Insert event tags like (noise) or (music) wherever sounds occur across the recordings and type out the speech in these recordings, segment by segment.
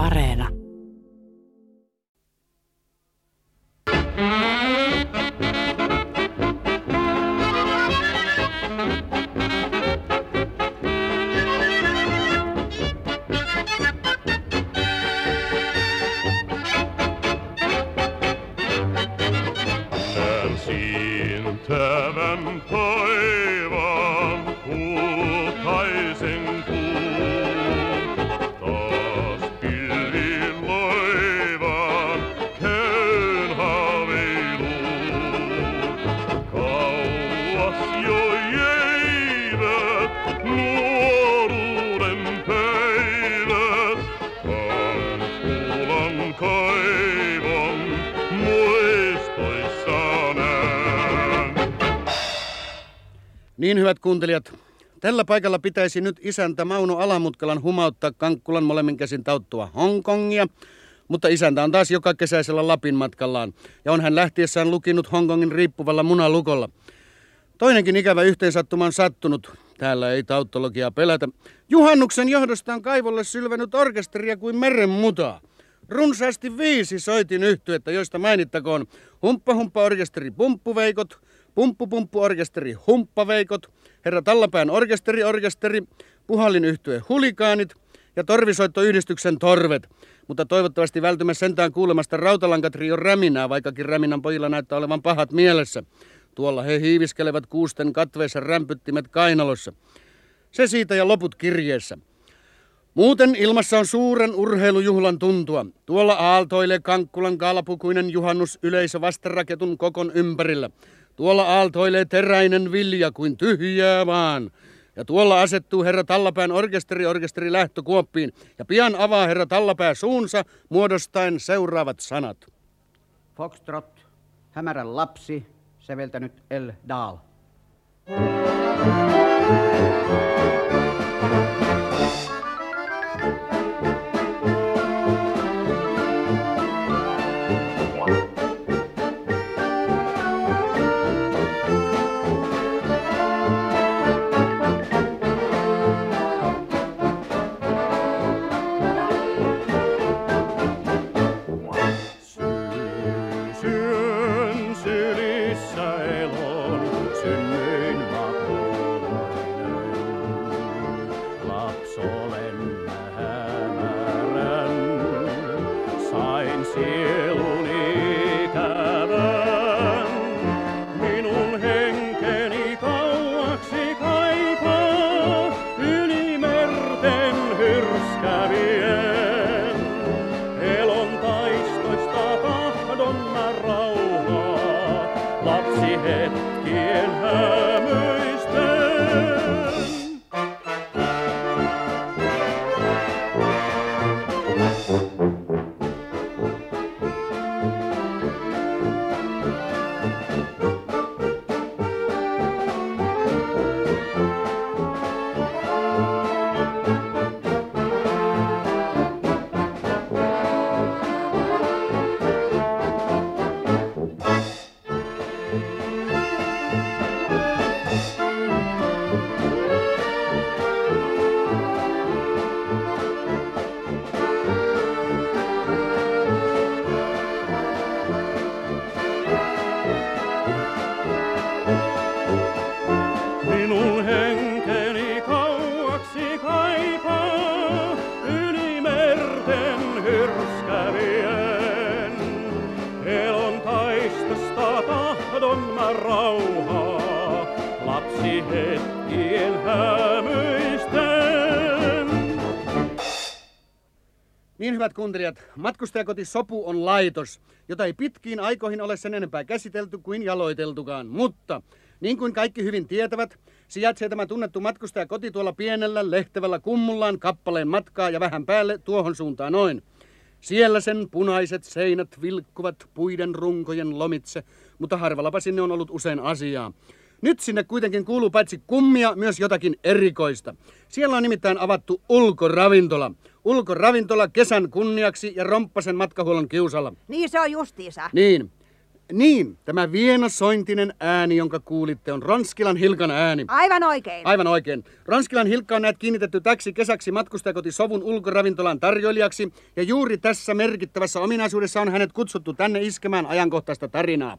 Areena. Niin hyvät kuuntelijat, tällä paikalla pitäisi nyt isäntä Mauno Alamutkalan humauttaa Kankkulan molemmin käsin tauttua Hongkongia, mutta isäntä on taas joka kesäisellä Lapin matkallaan, ja on hän lähtiessään lukinut Hongkongin riippuvalla munalukolla. Toinenkin ikävä yhteensattuma on sattunut. Täällä ei tauttologiaa pelätä. Juhannuksen johdosta on kaivolle sylvänyt orkesteria kuin meren mutaa. Runsaasti viisi soitin yhtyettä, joista mainittakoon Humppa Humppa orkesteri Pumppuveikot, Pumppu Pumppu orkesteri Humppaveikot, Herra Tallapään orkesteri orkesteri, Puhallin yhtye Hulikaanit ja Torvisoittoyhdistyksen Torvet. Mutta toivottavasti vältymme sentään kuulemasta Rautalankatrion räminää, vaikkakin räminän pojilla näyttää olevan pahat mielessä. Tuolla he hiiviskelevät kuusten katveessa rämpyttimet kainalossa. Se siitä ja loput kirjeessä. Muuten ilmassa on suuren urheilujuhlan tuntua. Tuolla aaltoilee Kankkulan kaalapukuinen juhannus yleisö vastaraketun kokon ympärillä. Tuolla aaltoilee teräinen vilja kuin tyhjää vaan. Ja tuolla asettuu herra Tallapään orkesteri orkesteri lähtökuoppiin. Ja pian avaa herra Tallapää suunsa muodostaen seuraavat sanat. Foxtrot, hämärän lapsi, säveltänyt El Daal. Syön Niin hyvät kuuntelijat, matkustajakoti Sopu on laitos, jota ei pitkiin aikoihin ole sen enempää käsitelty kuin jaloiteltukaan. Mutta niin kuin kaikki hyvin tietävät, sijaitsee tämä tunnettu matkustajakoti tuolla pienellä lehtävällä kummullaan kappaleen matkaa ja vähän päälle tuohon suuntaan noin. Siellä sen punaiset seinät vilkkuvat puiden runkojen lomitse, mutta harvallapa sinne on ollut usein asiaa. Nyt sinne kuitenkin kuuluu paitsi kummia myös jotakin erikoista. Siellä on nimittäin avattu ulkoravintola. Ulkoravintola kesän kunniaksi ja Romppasen matkahuollon kiusalla. Niin se on justiinsa. Niin. Niin, tämä vienosointinen ääni, jonka kuulitte, on Ranskilan Hilkan ääni. Aivan oikein. Aivan oikein. Ranskilan Hilkka on näet kiinnitetty täksi kesäksi matkustajakoti Sovun ulkoravintolan tarjoilijaksi, ja juuri tässä merkittävässä ominaisuudessa on hänet kutsuttu tänne iskemään ajankohtaista tarinaa.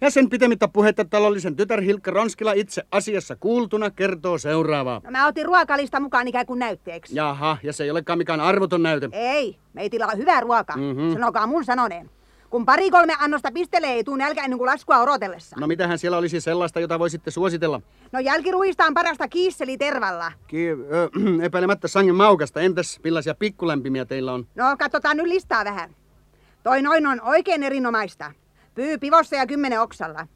Ja sen pitemmittä puhetta talollisen tytär Hilkka Ranskila itse asiassa kuultuna kertoo seuraavaa. No, mä otin ruokalista mukaan ikään kuin näytteeksi. Jaha, ja se ei olekaan mikään arvoton näyte. Ei, meitillä on hyvä ruoka. Mhm. Sanokaa mun sanoneen. Kun pari kolme annosta pistelee, ei tuu nälkä ennen kuin laskua odotellessa. No mitähän siellä olisi sellaista, jota voisitte suositella? No jälkiruista on parasta kiisseli tervalla. Ki- ö, (clears throat) epäilemättä sangen maukasta. Entäs millaisia pikkulämpimiä teillä on? No, katsotaan nyt listaa vähän. Toi noin on oikein erinomaista. Pyy pivossa ja kymmenen oksalla.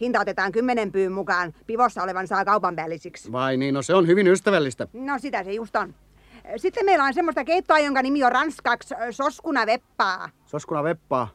Hinta otetaan kymmenen pyyn mukaan. Pivossa olevan saa kaupan päällisiksi. Vai niin, no se on hyvin ystävällistä. No sitä se just on. Sitten meillä on semmoista keittoa, jonka nimi on ranskaksi soskuna veppaa. Soskuna veppaa.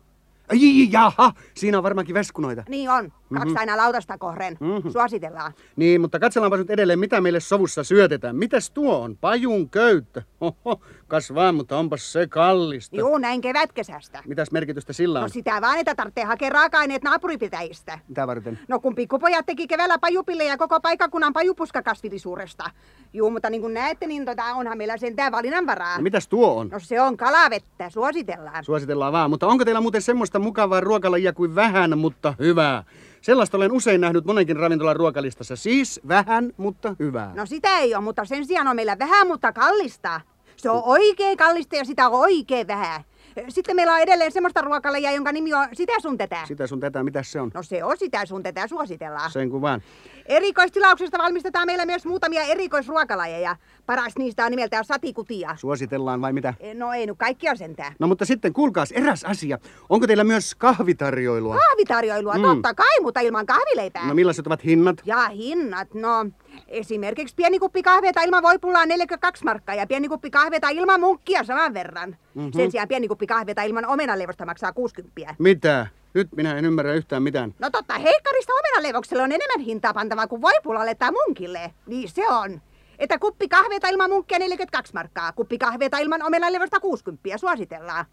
Ai, jaha, siinä on varmaankin veskunoita. Niin on. Kaksi aina lautasta kohden. Mhm. Suositellaan. Niin, mutta katsellaanpa nyt edelleen, mitä meille sovussa syötetään. Mitäs tuo on? Pajun köyttä. Oho, kas vaan, mutta onpas se kallista. Juu, näin kevätkesästä. Mitäs merkitystä sillä No on? sitä vaan, että tarvitsee hakea raaka-aineet naapuripitäjistä. Mitä varten? No kun pikkupojat teki keväällä pajupille ja koko paikakunnan pajupuskakasvillisuudesta. Juu, mutta niin kuin näette, niin tota, onhan meillä sentään valinnanvaraa. No, mitäs tuo on? No se on kalavettä, suositellaan. Suositellaan vaan, mutta onko teillä muuten semmoista mukavaa ruokalajia kuin vähän, mutta hyvää? Sellaista olen usein nähnyt monenkin ravintolan ruokalistassa. Siis vähän, mutta hyvää. No sitä ei ole, mutta sen sijaan on meillä vähän, mutta kallista. Se on oikein kallista ja sitä on oikein vähän. Sitten meillä on edelleen semmoista ruokalajia, jonka nimi on sitä sun tätä. Sitä sun tätä, mitä se on? No se on sitä sun tätä, suositellaan. Sen kun vaan. Erikoistilauksesta valmistetaan meillä myös muutamia erikoisruokalajeja. Paras niistä on nimeltään satikutia. Suositellaan vai mitä? No ei nyt kaikki on sentään. No mutta sitten kuulkaas eräs asia. Onko teillä myös kahvitarjoilua? Kahvitarjoilua, mm. totta kai, mutta ilman kahvileipää. No millaiset ovat hinnat? Ja hinnat, no esimerkiksi pieni kuppi kahveita ilman voipullaa 42 markkaa ja pieni kuppi kahveita ilman munkkia saman verran. Mm-hmm. Sen sijaan pieni kuppi kahveita ilman omenaleivosta maksaa 60. Mitä? Nyt minä en ymmärrä yhtään mitään. No totta, heikkarista omenaleivokselle on enemmän hintaa pantavaa kuin voipullalle tai munkille. Niin se on. Että kuppi kahveita ilman munkkia 42 markkaa, kuppi kahveita ilman omenaleivosta 60 suositellaan.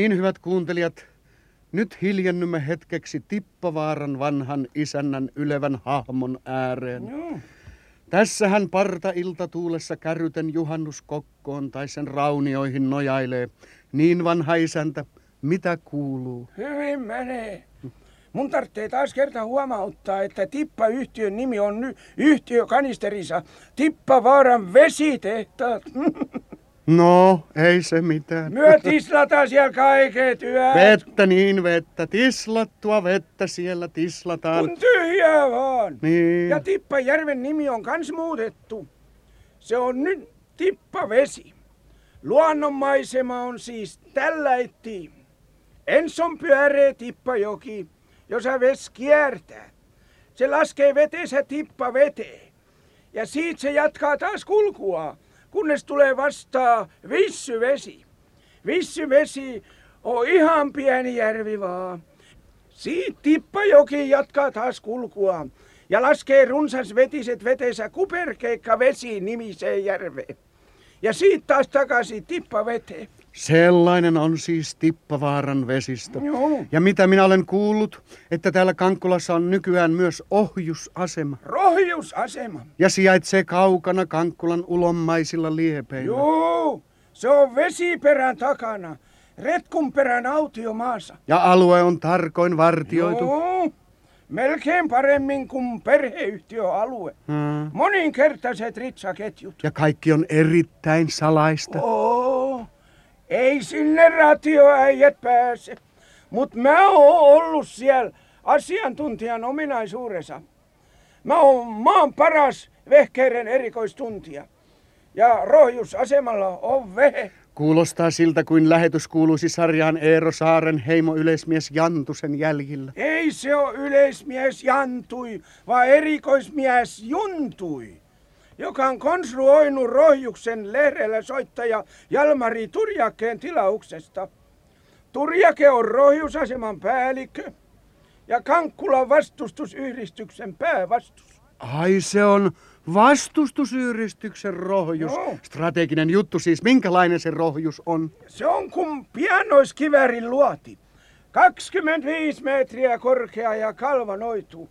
Niin hyvät kuuntelijat, nyt hiljennymme hetkeksi Tippavaaran vanhan isännän ylevän hahmon ääreen. Joo. Tässähän parta iltatuulessa kärryten juhannuskokkoon tai sen raunioihin nojailee. Niin vanha isäntä, mitä kuuluu? Hyvin menee. Mun tarvitsee taas kerta huomauttaa, että Tippa-yhtiön nimi on nyt yhtiökanisterissa Tippavaaran vesitehtaat. (laughs) No, ei se mitään. (laughs) Myö tislataan siellä kaiket yöt. Vettä niin vettä, tislattua vettä siellä tislataan. Kun tyhjää vaan. Niin. Ja Tippajärven nimi on kans muutettu. Se on nyt Tippavesi. Luonnonmaisema on siis tällä etti. Ens on pyöreä tippajoki, jossa ves kiertää. Se laskee veteensä tippa veteen. Ja siitä se jatkaa taas kulkua, kunnes tulee vastaan vissyvesi. Vissyvesi on ihan pieni järvi vaan. Siitä tippajoki jatkaa taas kulkua ja laskee runsas vetiset veteensä kuperkeikka vesi nimiseen järveen. Ja siitä taas takaisin tippa veteen. Sellainen on siis Tippavaaran vesistö. Joo. Ja mitä minä olen kuullut, että täällä Kankkulassa on nykyään myös ohjusasema. Rohjusasema. Ja sijaitsee kaukana Kankkulan ulommaisilla liepeillä. Joo, se on vesiperän takana. Retkunperän autiomaassa. Ja alue on tarkoin vartioitu. Joo, melkein paremmin kuin perheyhtiöalue. Hmm. Moninkertaiset ritsaketjut. Ja kaikki on erittäin salaista. Oo, ei sinne ratioäijät pääse. Mut mä oon ollut siellä asiantuntijan ominaisuudessa. Mä oon maan paras vehkeiden erikoistuntija. Ja rohjusasemalla on vehe. Kuulostaa siltä, kuin lähetys kuuluisi sarjaan Eero Saaren heimo yleismies Jantusen jäljillä. Ei se ole yleismies Jantui, vaan erikoismies Juntui, joka on konstruoinut rohjuksen lehdellä soittaja Jalmari Turjakeen tilauksesta. Turjake on rohjusaseman päällikkö ja Kankkulan vastustusyhdistyksen päävastus. Ai se on vastustusyhdistyksen rohjus. Joo. Strateginen juttu siis. Minkälainen se rohjus on? Se on kuin pianoiskivärin luoti. 25 metriä korkea ja kalvanoitu.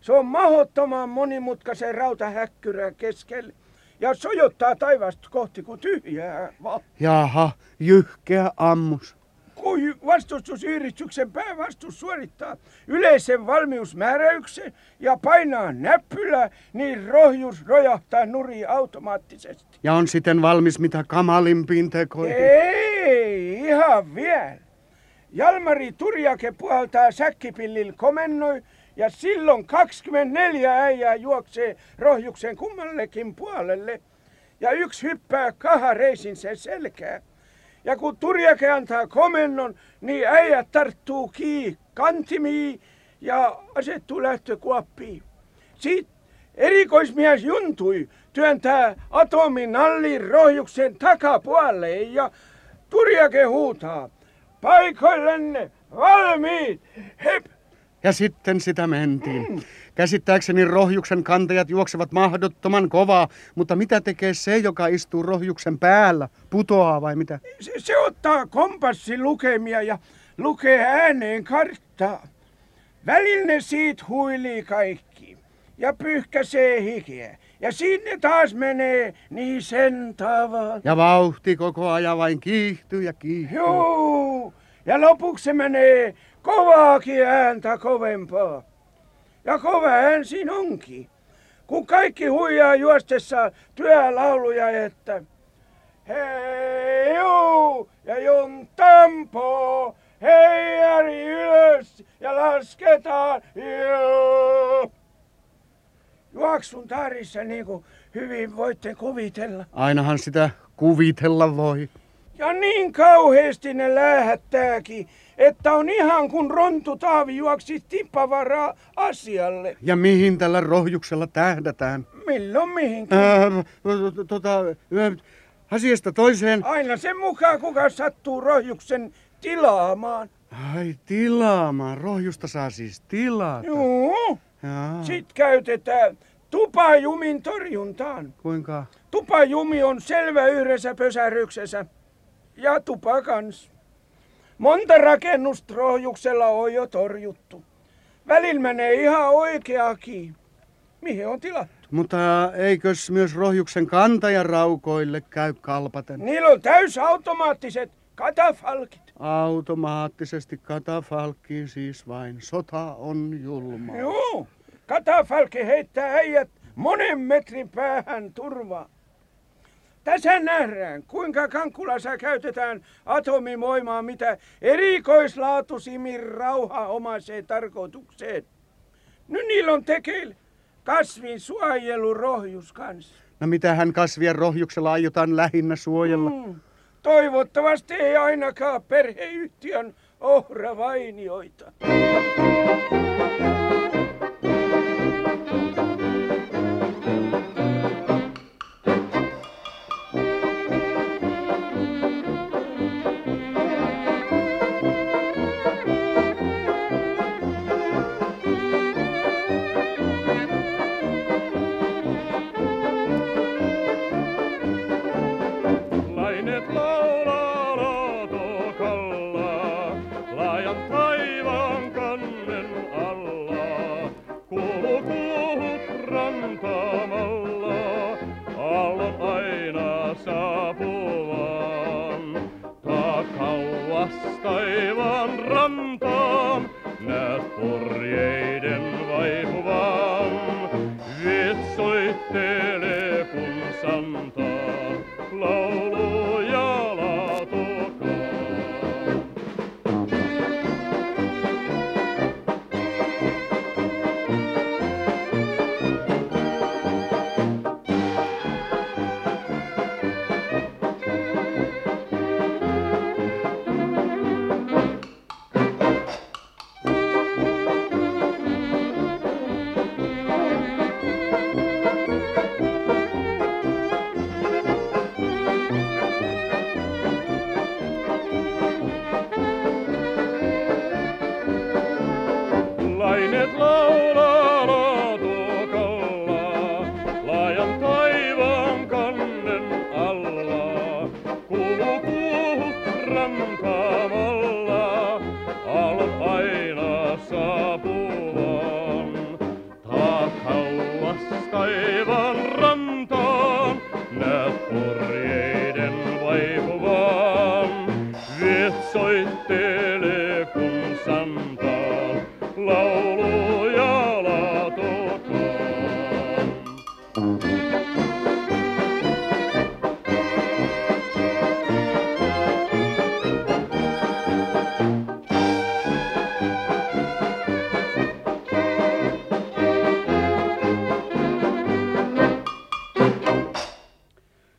Se on mahottoman monimutkaisen rautahäkkyrän keskellä ja sojottaa taivasta kohti kuin tyhjää vaan. Jaha, jyhkeä ammus. Kun vastustusyhdistyksen päävastus suorittaa yleisen valmiusmääräyksen ja painaa näppylää, niin rohjus rojahtaa nurin automaattisesti. Ja on siten valmis mitä kamalimpiin tekoihin. Ei, ihan vielä. Jalmari Turjake puhaltaa säkkipillillä komennoi ja silloin 24 äijää juoksee rohjuksen kummallekin puolelle ja yksi hyppää kahareisin sen selkää. Ja kun Turjake antaa komennon, niin äijät tarttuu kiinni kantimiin ja asettuu lähtökuoppiin. Sitten erikoismies juntui työntää atomin nallin rohjuksen takapuolelle ja Turjake huutaa. Paikoillenne valmiit! Hep! Ja sitten sitä mentiin. Käsittääkseni rohjuksen kantajat juoksevat mahdottoman kovaa, mutta mitä tekee se, joka istuu rohjuksen päällä? Putoaa vai mitä? Se, se ottaa kompassin lukemia ja lukee ääneen karttaa. Välillä ne siitä huilii kaikki ja pyyhkäsee hikeä. Ja sinne taas menee niin sen tavalla. Ja vauhti koko ajan vain kiihtyy ja kiihtyy. Joo, ja lopuksi se menee kovaakin ääntä kovempaa. Ja kova ään siinä onkin. Kun kaikki huijaa juostessa työlauluja, että hei juu ja jun tampo, hei äri ylös ja lasketaan juu. Juoksun taarissa niin kuin hyvin voitte kuvitella. Ainahan sitä kuvitella voi. Ja niin kauheasti ne lähettääkin, että on ihan kuin Rontu Taavi juoksi tippavaraa asialle. Ja mihin tällä rohjuksella tähdätään? Milloin mihinkin. Ää, tota, ää, asiasta toiseen. Aina sen mukaan, kuka sattuu rohjuksen tilaamaan. Ai tilaamaan. Rohjusta saa siis tilata. Joo. Jaa. Sitten käytetään tupajumin torjuntaan. Kuinka? Tupajumi on selvä yhdessä pösäryksessä. Ja tupa kans. Monta rakennusta rohjuksella on jo torjuttu. Välillä menee ihan oikeakin. Mihin on tilattu? Mutta eikös myös rohjuksen kantajan raukoille käy kalpaten? Niillä on täysautomaattiset katafalkit. Automaattisesti katafalkkiin siis vain. Sota on julmaa. Joo, katafalkki heittää äijät monen metrin päähän turvaa. Tässä nähdään, kuinka Kankkulassa käytetään atomimoimaa mitä erikoislaatuisimmin rauhaomaiseen tarkoitukseen. Nyt niillä on tekeillä kasvin suojelurohjus kanssa. No mitähän kasvien rohjuksella aiotaan lähinnä suojella? Mm. Toivottavasti ei ainakaan perheyhtiön ohravainioita.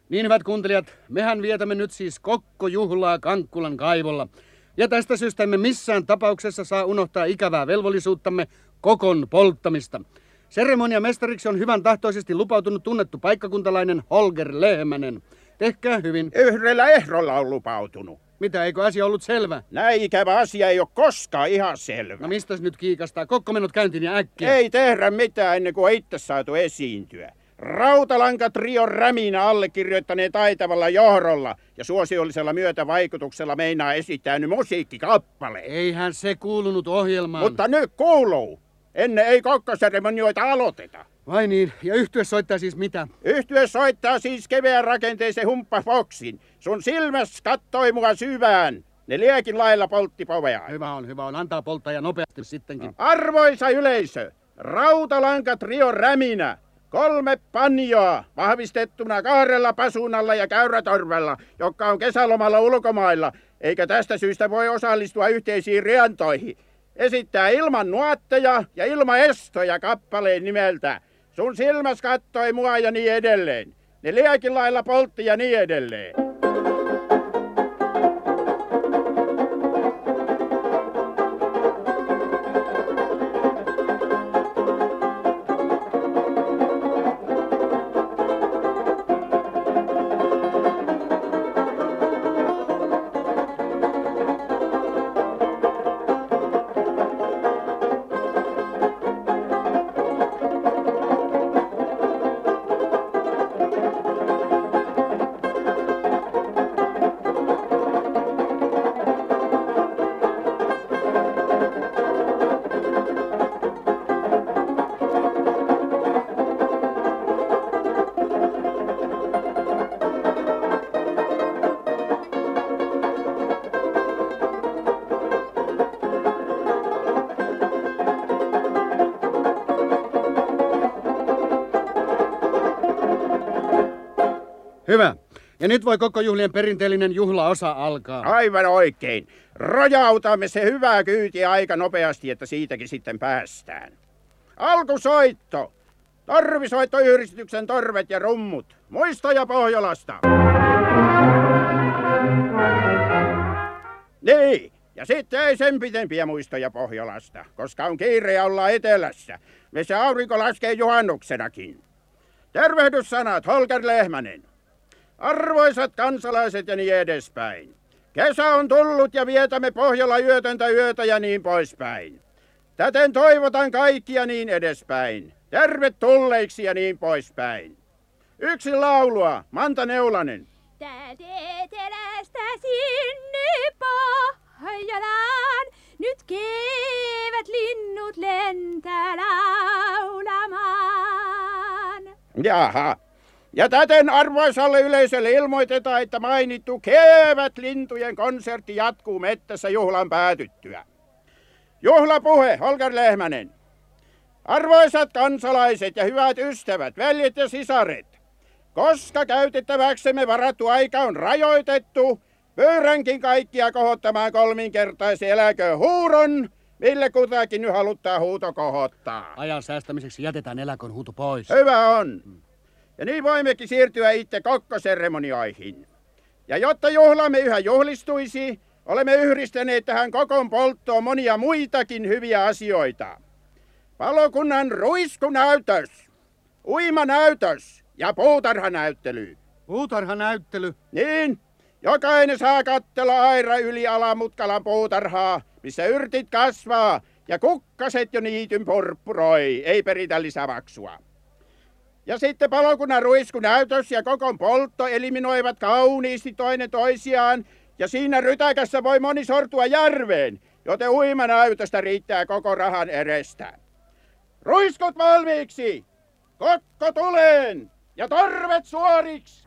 Niin hyvät kuuntelijat, mehän vietämme nyt siis kokkojuhlaa Kankkulan kaivolla. Ja tästä syystä emme missään tapauksessa saa unohtaa ikävää velvollisuuttamme kokon polttamista. Seremoniamestariksi on hyvän tahtoisesti lupautunut tunnettu paikkakuntalainen Holger Lehmänen. Tehkää hyvin. Yhdellä ehdolla on lupautunut. Mitä, eikö asia ollut selvä? Näin ikävä asia ei ole koskaan ihan selvä. No mistä nyt kiikastaa? Kokkomenot käyntiin ja äkkiä. Ei tehdä mitään ennen kuin on itse saatu esiintyä. Rautalanka Trio Räminä allekirjoittaneen taitavalla johdolla ja suosiollisella myötävaikutuksella meinaa esittää nyt musiikkikappale. Eihän se kuulunut ohjelmaan. Mutta nyt kuuluu. Ennen ei kokkoseremonioita aloiteta. Vai niin, ja yhtye soittaa siis mitä? Yhtye soittaa siis keveän rakenteisen humppa Foxin. Sun silmäs kattoi mua syvään. Ne liekin lailla poltti povea. Hyvä on, hyvä on. Antaa polttaa ja nopeasti sittenkin. Arvoisa yleisö, Rautalanka Trio Räminä. Kolme panjoa vahvistettuna kahdella pasunalla ja käyrätorvella, joka on kesälomalla ulkomailla, eikä tästä syystä voi osallistua yhteisiin riantoihin. Esittää ilman nuotteja ja ilman estoja kappaleen nimeltä. Sun silmäs kattoi mua ja niin edelleen. Ne liekin lailla poltti ja niin edelleen. Ja nyt voi koko juhlien perinteellinen juhlaosa alkaa. Aivan oikein. Rojautamme se hyvää kyytiä aika nopeasti, että siitäkin sitten päästään. Alkusoitto. Torvisoittoyhdistyksen torvet ja rummut. Muistoja Pohjolasta. Niin, ja sitten ei sen pitempiä muistoja Pohjolasta, koska on kiire ja ollaan etelässä. Se aurinko laskee juhannuksenakin. Tervehdyssanat Holger Lehmänen. Arvoisat kansalaiset ja niin edespäin. Kesä on tullut ja vietämme Pohjola yötöntä yötä ja niin poispäin. Täten toivotan kaikkia niin edespäin. Tervetulleiksi ja niin poispäin. Yksi laulua, Manta Neulanen. Täältä etelästä sinne Pohjolaan, nyt kevät linnut lentää laulamaan. Jaha. Ja täten arvoisalle yleisölle ilmoitetaan, että mainittu kevät lintujen konsertti jatkuu mettässä juhlan päätyttyä. Juhlapuhe, Holger Lehmänen. Arvoisat kansalaiset ja hyvät ystävät, veljet ja sisaret, koska käytettäväksemme varattu aika on rajoitettu, pyydänkin kaikkia kohottamaan kolminkertaisen eläköön huuron, mille kutakin nyt haluttaa huuto kohottaa. Ajan säästämiseksi jätetään eläkön huuto pois. Hyvä on. Ja niin voimmekin siirtyä itse kokkoseremonioihin. Ja jotta juhlamme yhä juhlistuisi, olemme yhdistäneet tähän kokon polttoon monia muitakin hyviä asioita. Palokunnan ruiskunäytös, uimanäytös ja puutarhanäyttely. Puutarhanäyttely. Niin, jokainen saa kattella aira yli alamutkalan puutarhaa, missä yrtit kasvaa ja kukkaset jo niityn purppuroi, ei peritä lisämaksua. Ja sitten palokunnan ruiskunäytös ja kokon poltto eliminoivat kauniisti toinen toisiaan, ja siinä rytäkässä voi moni sortua järveen, joten uimanäytöstä riittää koko rahan edestä. Ruiskut valmiiksi! Kokko tuleen! Ja torvet suoriksi!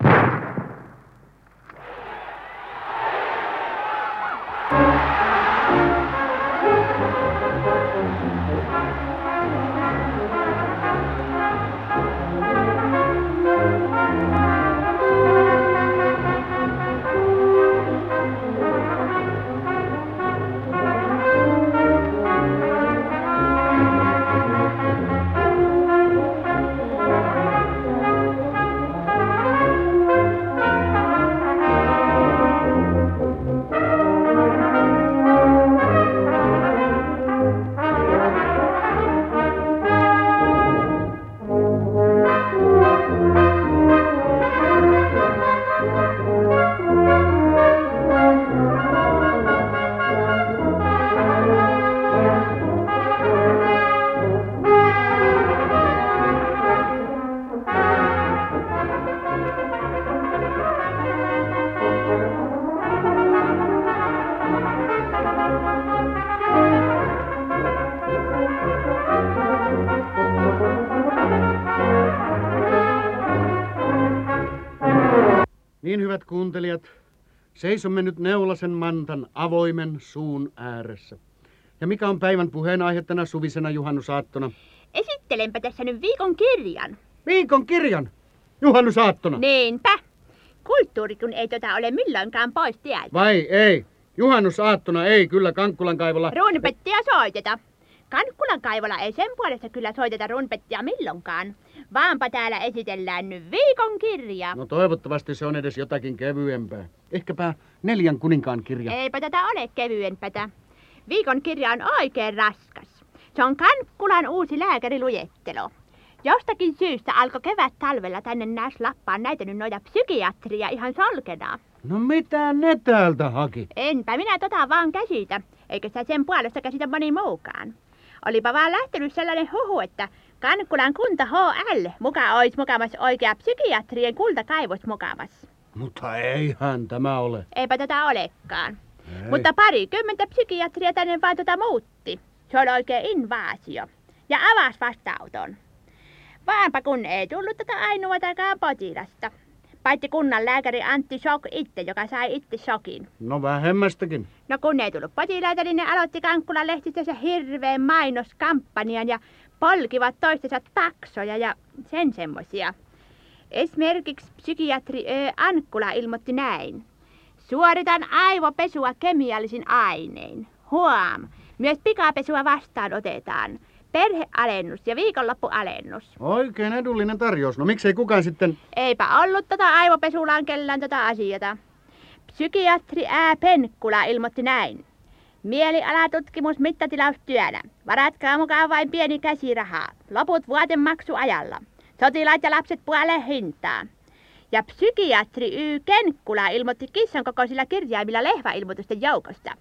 Kuuntelijat, seisomme nyt Neulasen Mantan avoimen suun ääressä. Ja mikä on päivän puheenaihe tänä suvisena juhannusaattona? Esittelenpä tässä nyt viikon kirjan. Viikon kirjan! Juhannusaattona! Niinpä. Kulttuuri kun ei tota ole milloinkaan pois tieltä. Vai ei? Juhannusaattona ei kyllä Kankkulan kaivolla. Runpettia soiteta. Kankkulan kaivolla ei sen puolesta kyllä soiteta runpettia milloinkaan. Vaanpa täällä esitellään nyt viikon kirja. No toivottavasti se on edes jotakin kevyempää. Ehkäpä neljän kuninkaan kirja. Eipä tätä ole kevyempää. Viikon kirja on oikein raskas. Se on Kankkulan uusi lääkärilujettelo. Jostakin syystä alkoi kevät talvella tänne näs Lappaan näytänyt noita psykiatria ihan solkenaa. No mitä ne täältä haki? Enpä minä tota vaan käsitä, eikä sitä sen puolesta käsitä moni muukaan. Olipa vaan lähtenyt sellainen huhu, että Kankkulan kunta HL muka ois mukamas oikea psykiatrien kultakaivos mukamas. Mutta eihän tämä ole. Eipä tätä olekaan. Ei. Mutta parikymmentä psykiatria tänne vaan tota muutti. Se oli oikein invaasio. Ja avasi vastaanoton. Vaanpa kun ei tullut tätä ainoatakaan potilasta. Paitsi kunnan lääkäri Antti Sok itse, joka sai itse shokin. No vähemmästäkin. No kun ei tullut potilaita, niin ne aloitti Kankkulan lehdistössä hirveän mainoskampanjan ja polkivat toistensa taksoja ja sen semmosia. Esimerkiksi psykiatri Ö. Ankkula ilmoitti näin. Suoritan aivopesua kemiallisin ainein. Huom! Myös pikapesua vastaan otetaan. Perhealennus ja viikonloppualennus. Oikein edullinen tarjous. No miksei kukaan sitten... Eipä ollut tota aivopesulaan kellään tota asiata. Psykiatri Ä. Penkkula ilmoitti näin. Mielialatutkimus mittatilaustyönä. Varatkaa mukaan vain pieni käsirahaa. Loput vuotemaksuajalla. Sotilaat ja lapset puoleen hintaa. Ja psykiatri Y. Kenkkula ilmoitti kissan kokoisilla kirjaimilla lehväilmoitusten joukosta.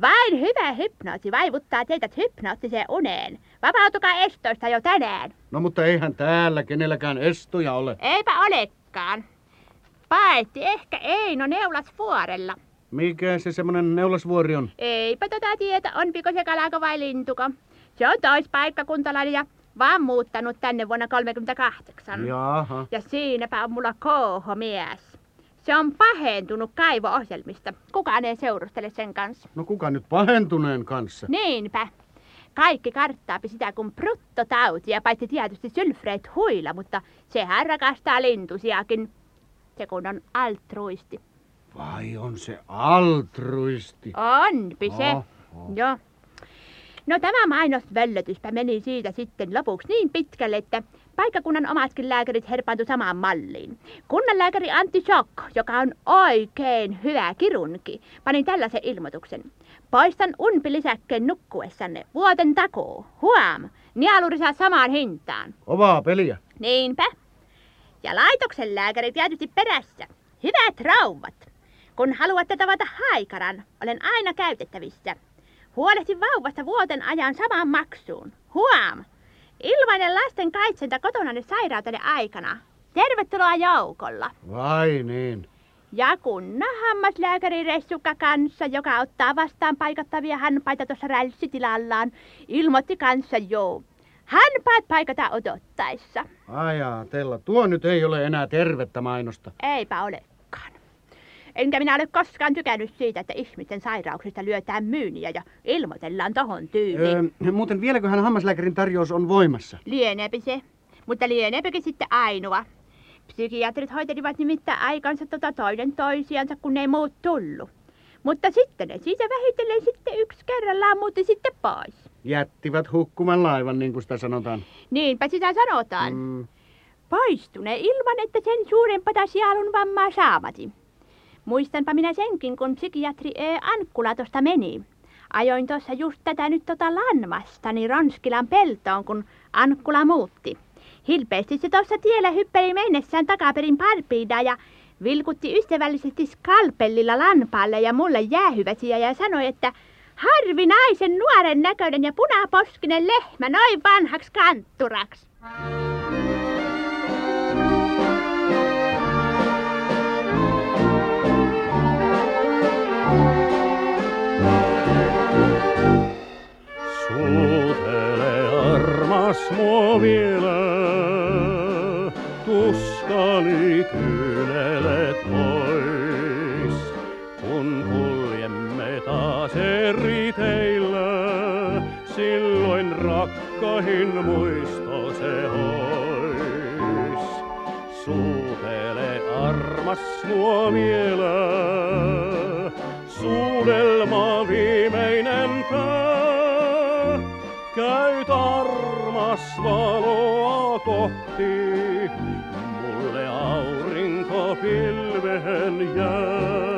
Vain hyvä hypnoosi vaivuttaa teitä hypnoottiseen uneen. Vapautukaa estoista jo tänään. No mutta eihän täällä kenelläkään estoja ole. Eipä olekaan. Paitsi ehkä Eino Neulas vuorella. Mikä se semmonen neulasvuori on? Eipä tätä tietä, on piko se kalako vai lintuko. Se on toispaikkakuntalainen ja vaan muuttanut tänne vuonna 38. Jaha. Ja siinäpä on mulla kouho mies. Se on pahentunut kaivo-ohjelmista. Kukaan ei seurustele sen kanssa. No kuka nyt pahentuneen kanssa? Niinpä. Kaikki karttaapi sitä kuin bruttotautia, paitsi tietysti sylfreet huila, mutta sehän rakastaa lintusiakin. Se kun on altruisti. Vai on se altruisti? Onpi se. Joo. No tämä mainosvöllötyspä meni siitä sitten lopuksi niin pitkälle, että paikkakunnan omatkin lääkärit herpaantu samaan malliin. Kunnanlääkäri Antti Schock, joka on oikein hyvä kirunki, pani tällaisen ilmoituksen. Poistan unpilisäkkeen nukkuessanne vuoten takuu. Huom! Nialuri saa samaan hintaan. Kovaa peliä. Niinpä. Ja laitoksen lääkäri tietysti perässä. Hyvät rauvat. Kun haluatte tavata haikaran, olen aina käytettävissä. Huolehti vauvasta vuoten ajan samaan maksuun. Huom! Ilmainen lasten kaitsenta kotonanne sairautenne aikana. Tervetuloa joukolla. Vai niin. Ja kunnan hammaslääkäri Ressukka kanssa, joka ottaa vastaan paikattavia hampaita tuossa rälssitilallaan, ilmoitti kanssa joo. Hampaat paikata odottaessa. Ajatella, tuo nyt ei ole enää tervettä mainosta. Eipä olekaan. Enkä minä ole koskaan tykännyt siitä, että ihmisten sairauksista lyötään myyniä ja ilmoitellaan tohon tyyliin. Öö, muuten vieläköhän hammaslääkärin tarjous on voimassa? Lieneepi se, mutta lieneepikin sitten ainoa. Psykiatrit hoitelivat nimittäin aikansa tota toinen toisiansa, kun ei muut tullut. Mutta sitten ne siitä vähitellen sitten yksi kerrallaan muutti sitten pois. Jättivät hukkuman laivan, niin kuin sitä sanotaan. Niinpä sitä sanotaan. Mm. Poistune ilman, että sen suurempata sielun vammaa saamati. Muistanpa minä senkin, kun psykiatri E. Ankkula tosta meni. Ajoin tuossa just tätä nyt tota Lanmastani Ronskilan peltoon, kun Ankkula muutti. Hilpeästi se tuossa tiellä hyppeli mennessään takaperin parpiida ja vilkutti ystävällisesti skalpellilla lampaalle ja mulle jäähyväsiä ja sanoi, että harvinaisen nuoren näköinen ja punaposkinen lehmä noin vanhaksi kantturaksi. Mua vielä, tuskani kyynelet pois. Kun kuljemme taas eri teillä, silloin rakkahin muisto se hois. Suutele armas mua vielä, armas valoa kohti, mulle aurinko pilvehen jää.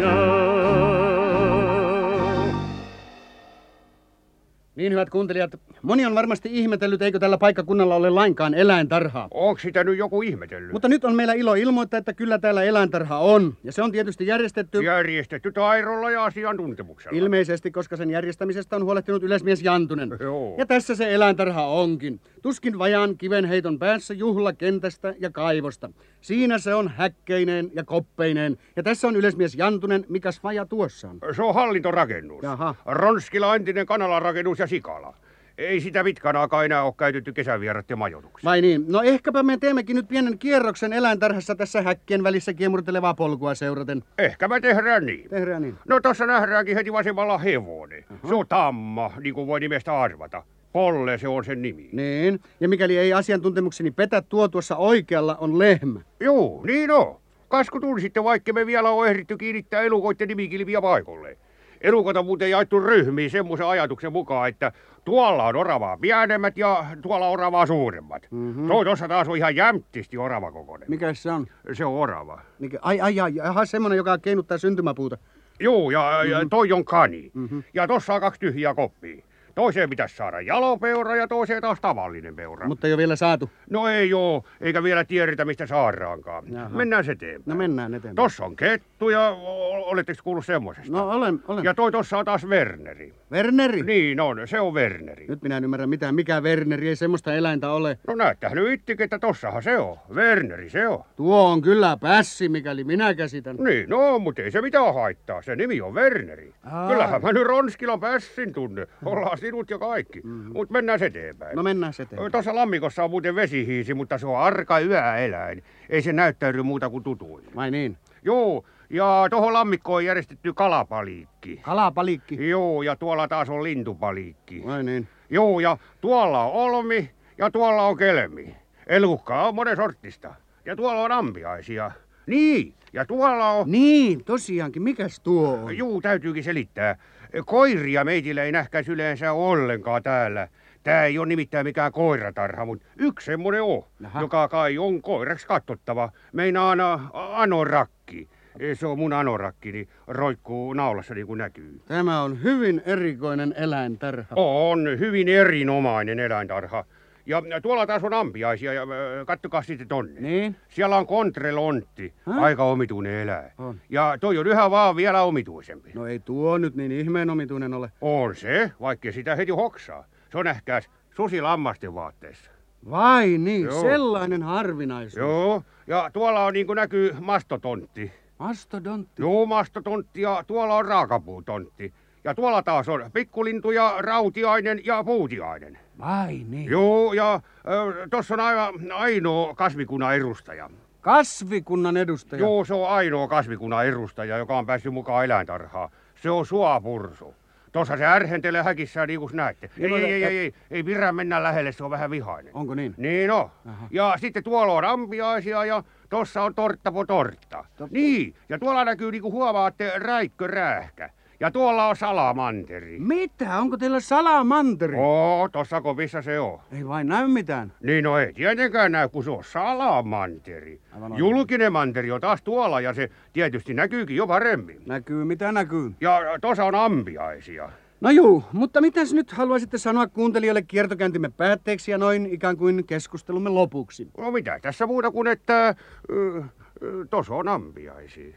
Jää. Niin hyvät kuuntelijat, moni on varmasti ihmetellyt, eikö tällä paikkakunnalla ole lainkaan eläintarhaa. Onko sitä nyt joku ihmetellyt? Mutta nyt on meillä ilo ilmoittaa, että kyllä täällä eläintarha on. Ja se on tietysti järjestetty Järjestetty taidolla ja asiantuntemuksella. ilmeisesti, koska sen järjestämisestä on huolehtinut yleismies Jantunen. Joo. Ja tässä se eläintarha onkin. Tuskin vajaan kivenheiton päässä juhla kentästä ja kaivosta. Siinä se on häkkeineen ja koppeineen. Ja tässä on yleismies Jantunen, mikäs vaja tuossa on. Se on hallintorakennus. Jaha. Ronskila entinen kanalarakennus ja Sikala. Ei sitä pitkän aikaa enää ole käytetty kesävierat majoituksessa. Vai niin? No ehkäpä me teemmekin nyt pienen kierroksen eläintarhassa tässä häkkien välissä kiemurtelevaa polkua seuraten. Ehkä me tehdään niin. Tehdään niin. No tossa nähdäänkin heti vasemmalla hevonen. Se on tamma, niin kuin voi nimestä arvata. Polle se on sen nimi. Niin. Ja mikäli ei asiantuntemukseni petä, tuo tuossa oikealla on lehmä. Joo, niin on. Kasku sitten, vaikka me vielä on ehditty kiinnittää elukoiden nimikilviä paikolle. Elukot on muuten jaettu ryhmiin semmoisen ajatuksen mukaan, että tuolla on oravaa pienemmät ja tuolla on oravaa suuremmat. Mm-hmm. Toi tossa taas on ihan jämptisti orava kokoinen. Mikä se on? Se on orava. Mikä? Ai, ai, ai, aha, semmonen, joka keinuttaa syntymäpuuta. Joo, ja, ja toi on kani. Mm-hmm. Ja tossa on kaksi tyhjää koppia. Toiseen pitäisi saada jalopeura ja toiseen taas tavallinen peura. Mutta ei ole vielä saatu. No ei oo, eikä vielä tiedetä mistä saaraankaan. Jaha. Mennään se eteenpäin. No mennään eteenpäin. Tossa on kettu ja oletteko kuullut semmosesta? No olen, olen. Ja toi tossa on taas Werneri. Werneri? Niin on, se on Werneri. Nyt minä en ymmärrä mitään. Mikä Werneri? Ei semmoista eläintä ole. No näyttää nyt itsekin, että tossahan se on. Werneri se on. Tuo on kyllä pässi, mikäli minä käsitän. Niin, no, mutta ei se mitään haittaa. Se nimi on Werneri. Aa. Kyllähän mä nyt Ronskilan pässin tunne. Ollaan sinut ja kaikki. Mm-hmm. Mutta mennään eteenpäin. No mennään se eteenpäin. Tuossa lammikossa on muuten vesihiisi, mutta se on arka yöeläin. Ei se näyttäydy muuta kuin tutuille. Vai niin? Joo, ja tuohon lammikkoon on järjestetty kalapaliikki. Kalapalikki. Joo, ja tuolla taas on lintupaliikki. Vai niin? Joo, ja tuolla on olmi ja tuolla on kelmi. Elukka on monen sortista. Ja tuolla on ampiaisia. Niin, ja tuolla on... Niin, tosiaankin. Mikäs tuo on? Juu, täytyykin selittää. Koiria meitillä ei nähkäis yleensä ollenkaan täällä. Tää ei ole nimittäin mikään koiratarha, mutta yksi semmonen on, Jaha. joka kai on koiraksi katsottava. Meinaan anorakki. Se on mun anorakki, niin roikkuu naulassa niin kuin näkyy. Tämä on hyvin erikoinen eläintarha. On hyvin erinomainen eläintarha. Ja tuolla taas on ampiaisia ja ö, kattokaa sitten tonne. Niin? Siellä on kontrelontti, Häh? aika omituinen eläin. On. Ja toi on yhä vaan vielä omituisempi. No ei tuo nyt niin ihmeen omituinen ole. On se, vaikka sitä heti hoksaa. Se on nähkääs susi lammasten vaatteessa. Vai niin, Joo. sellainen harvinaisuus. Joo, ja tuolla on niin kuin näkyy mastotontti. Mastodontti. Joo, mastotontti ja tuolla on raakapuutontti. Ja tuolla taas on pikkulintuja, rautiainen ja puutiainen. Vai niin. Joo, ja ö, tossa on aivan ainoa kasvikunnan edustaja. Kasvikunnan edustaja. Joo, se on ainoa kasvikunnan edustaja, joka on päässyt mukaan eläintarhaan. Se on suapursu. Tuossa se ärhentelee häkissään niin kuin näette. Ei, ei, ei, ei, ei, ei pidä mennä lähelle, se on vähän vihainen. Onko niin? Niin on. Aha. Ja sitten tuolla on ampiaisia ja tossa on torttapo tortta. Tot- Niin, ja tuolla näkyy niinku huomaatte räikkö räähkä. Ja tuolla on salamanteri. Mitä? Onko teillä salamanteri? Oo, tossa kopissa se on. Ei vain näy mitään. Niin no ei tietenkään näy, kun se on salamanteri. Aivan. Julkinen manteri on taas tuolla ja se tietysti näkyykin jo paremmin. Näkyy mitä näkyy. Ja tossa on ampiaisia. No juu, mutta mitäs nyt haluaisitte sanoa kuuntelijoille kiertokäyntimme päätteeksi ja noin ikään kuin keskustelumme lopuksi? No mitä tässä muuta kuin, että ö, ö, tossa on ampiaisia.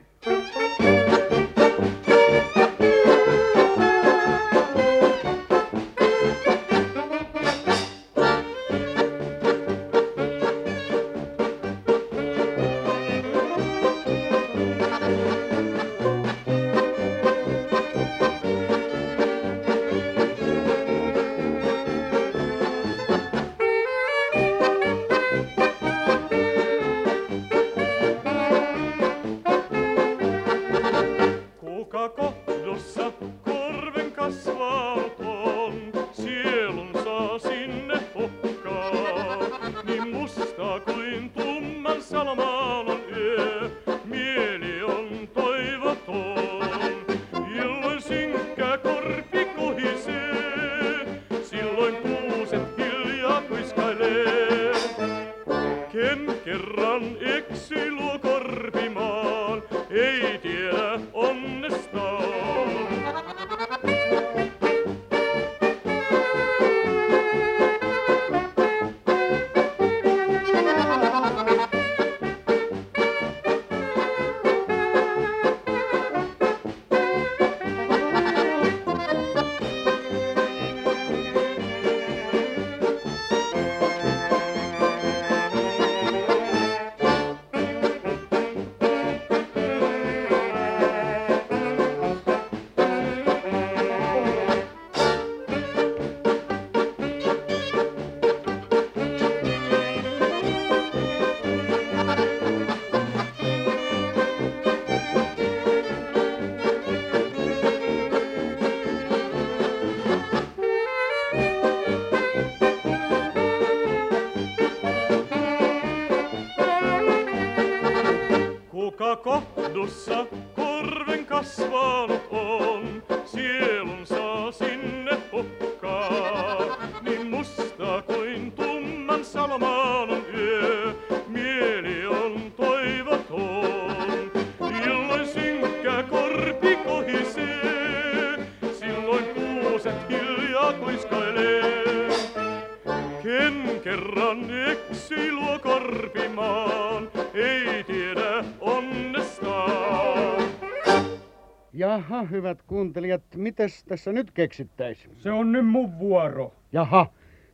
Mites tässä nyt keksittäisiin? Se on nyt mun vuoro. Jaha,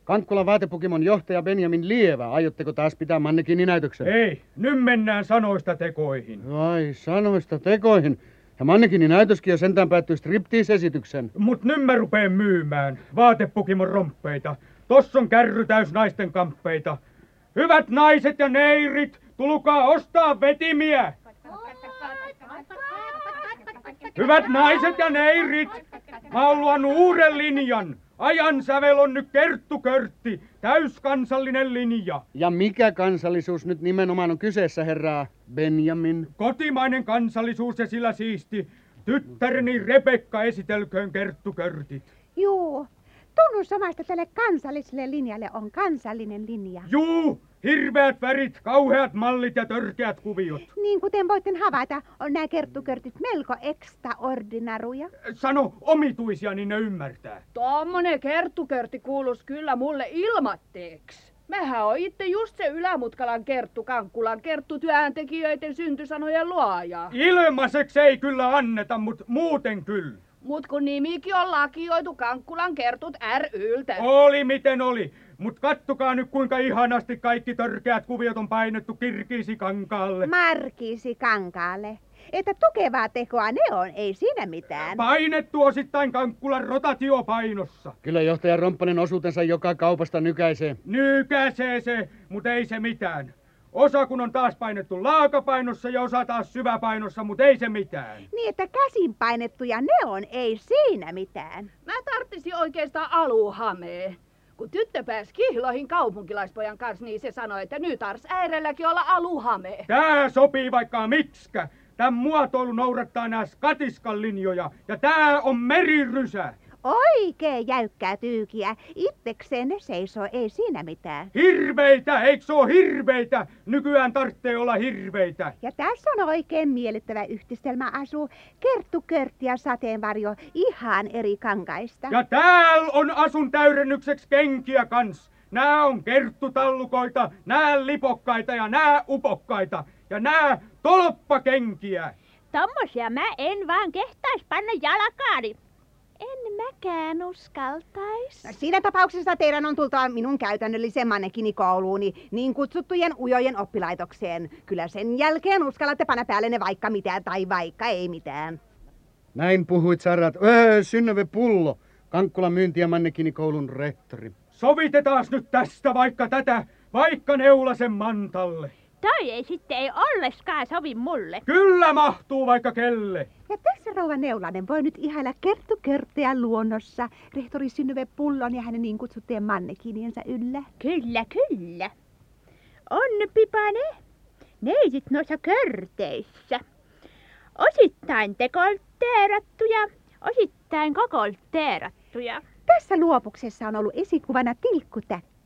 Kankkulan vaatepukimon johtaja Benjamin Lievä, aiotteko taas pitää mannekiini näytöksen? Ei, nyt mennään sanoista tekoihin. Vai sanoista tekoihin. Ja mannekiini näytöskin jo sentään päättyy striptease-esityksen. Mut nyt mä rupeen myymään vaatepukimon romppeita. Tossa on kärry täys naisten kamppeita. Hyvät naiset ja neirit, tulkaa ostaa vetimiä! Hyvät naiset ja neirit, mä luonut uuden linjan. Ajan sävel on nyt Kerttu Körtti, täyskansallinen linja. Ja mikä kansallisuus nyt nimenomaan on kyseessä, herra Benjamin? Kotimainen kansallisuus ja sillä siisti. Tyttäreni Rebekka esitelköön Kerttu Körtit. Juu, tunnus samasta tälle kansalliselle linjalle on kansallinen linja. Juu, hirveät värit, kauheat mallit ja törkeät kuviot. Niin kuten voitte havaita, on nämä kerttukörtit melko extraordinaruja. Sano omituisia, niin ne ymmärtää. Tommonen kerttukörtti kuulus kyllä mulle ilmatteeksi. Mähän on itse just se Ylämutkalan Kerttu Kankkulan Kerttu työntekijöiden syntysanojen luoja. Ilmaiseksi ei kyllä anneta, mut muuten kyllä. Mut kun nimikin on lakioitu Kankkulan Kertut ryltä. Oli miten oli. Mut kattokaa nyt kuinka ihanasti kaikki törkeät kuviot on painettu kirkiisi kankaalle. Markiisi kankaalle. Että tukevaa tekoa ne on, ei siinä mitään. Painettu osittain Kankkulan rotatiopainossa. Kyllä johtaja Romppanen osuutensa joka kaupasta nykäisee. Nykäsee se, mut ei se mitään. Osa kun on taas painettu laakapainossa ja osa taas syväpainossa, mut ei se mitään. Niin, että käsin painettuja ne on, ei siinä mitään. Mä tarttisin oikeastaan aluhamee. Kun tyttö pääsi kihloihin kaupunkilaispojan kanssa, niin se sanoi, että nyt ars äirelläkin olla aluhame. Tää sopii vaikka mikskä. Tän muotoilu noudattaa nää skatiskan linjoja. Ja tää on merirysä. Oikein jäykkää tyykiä. Itsekseen ne seisoo, ei siinä mitään. Hirveitä, eikö se oo hirveitä? Nykyään tarvitsee olla hirveitä. Ja tässä on oikein miellyttävä yhdistelmä asu. Kerttu, Körtti ja sateenvarjo ihan eri kankaista. Ja täällä on asun täydennykseksi kenkiä kans. Nää on kerttutallukoita, nää lipokkaita ja nää upokkaita. Ja nää tolppakenkiä. Tommosia mä en vaan kehtais panna jalakaani. En mäkään uskaltais. No, siinä tapauksessa teidän on tultava minun käytännölliseen mannekinikouluuni, niin kutsuttujen ujojen oppilaitokseen. Kyllä sen jälkeen uskallatte panna päälle ne vaikka mitä tai vaikka ei mitään. Näin puhuit Sarat. Öö, Synnöve Pullo, Kankkulan myynti- ja mannekinikoulun rehtori. Sovitetaas nyt tästä vaikka tätä, vaikka Neulasen mantalle. Toi ei sitten ei olleskaan sovi mulle. Kyllä mahtuu vaikka kelle. Ja tässä rouva Neulanen voi nyt ihailla Kerttu Körtteä luonnossa, rehtori Synnöve Pullon ja hänen niin kutsuttujen mannekiniensa yllä. Kyllä, kyllä. On pipane. Neisit noissa körteissä. Osittain tekolteerattuja, osittain kokolteerattuja. Tässä luopuksessa on ollut esikuvana tilkkutäkki.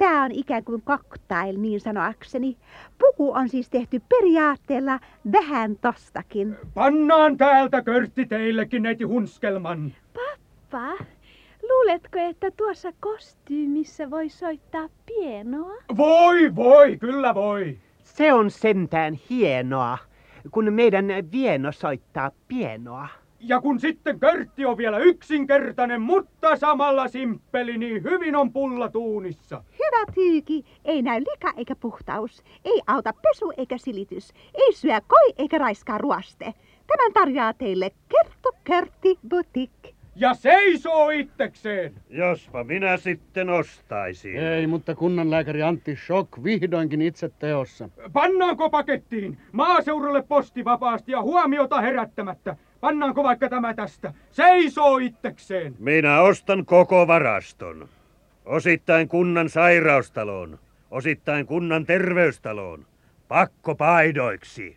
Tämä on ikään kuin cocktail, niin sanoakseni. Puku on siis tehty periaatteella vähän tostakin. Pannaan täältä körtti teillekin, neiti Hunskelman. Pappa, luuletko, että tuossa kostyymissä voi soittaa pienoa? Voi, voi, kyllä voi. Se on sentään hienoa, kun meidän Vieno soittaa pienoa. Ja kun sitten körtti on vielä yksinkertainen, mutta samalla simppeli, niin hyvin on pulla tuunissa. Hyvä tyyki, ei näy lika eikä puhtaus. Ei auta pesu eikä silitys. Ei syö koi eikä raiskaa ruoste. Tämän tarjoaa teille Kerttu Körtti Boutique. Ja seisoo itsekseen. Jospa minä sitten ostaisin. Ei, mutta kunnanlääkäri Antti Schock vihdoinkin itse teossa. Pannaanko pakettiin? Maaseudulle posti vapaasti ja huomiota herättämättä. Pannaanko vaikka tämä tästä? Seisoo itsekseen. Minä ostan koko varaston. Osittain kunnan sairaustaloon, osittain kunnan terveystaloon. Pakko paidoiksi.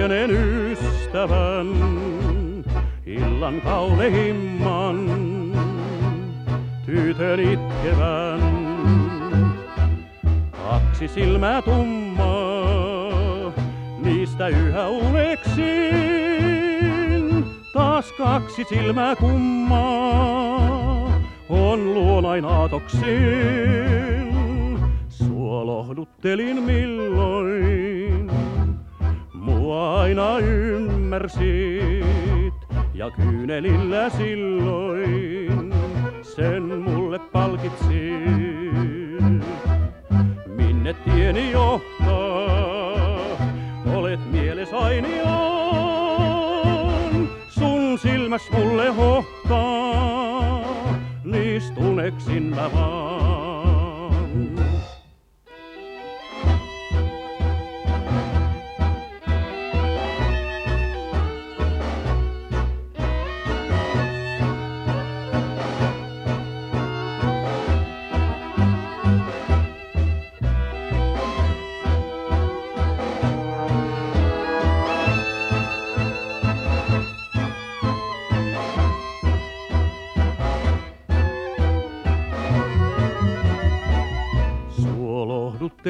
Pienen ystävän, illan kaunehimman, tytön itkevän. Kaksi silmää tummaa, niistä yhä uneksin. Taas kaksi silmää kummaa, on luonain aatoksin. Sua lohduttelin milloin, aina ymmärsit. Ja kyynelillä silloin sen mulle palkitsit. Minne tieni johtaa, olet mieles ainiaan. Sun silmäs mulle hohtaa, niist uneksin mä vaan.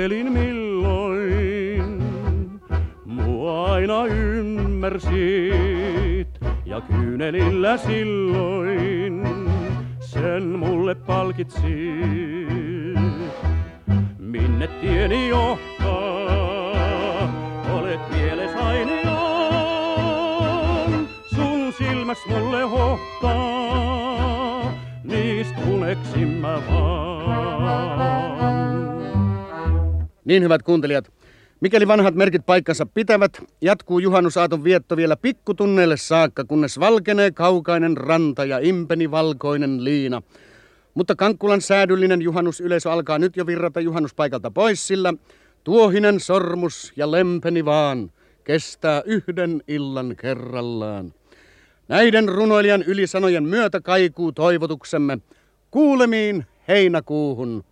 Lohduttelin milloin, mua aina ymmärsit. Ja kyynelillä silloin sen mulle palkitsit. Minne tieni johtaa, olet mieles ainiaan. Sun silmäs mulle hohtaa, niist uneksin mä vaan. Niin hyvät kuuntelijat, mikäli vanhat merkit paikkansa pitävät, jatkuu juhannusaaton vietto vielä pikkutunneille saakka, kunnes valkenee kaukainen ranta ja impeni valkoinen liina. Mutta Kankkulan säädyllinen juhannusyleisö alkaa nyt jo virrata juhannuspaikalta pois, sillä tuohinen sormus ja lempeni vaan kestää yhden illan kerrallaan. Näiden runoilijan ylisanojen myötä kaikuu toivotuksemme kuulemiin heinäkuuhun.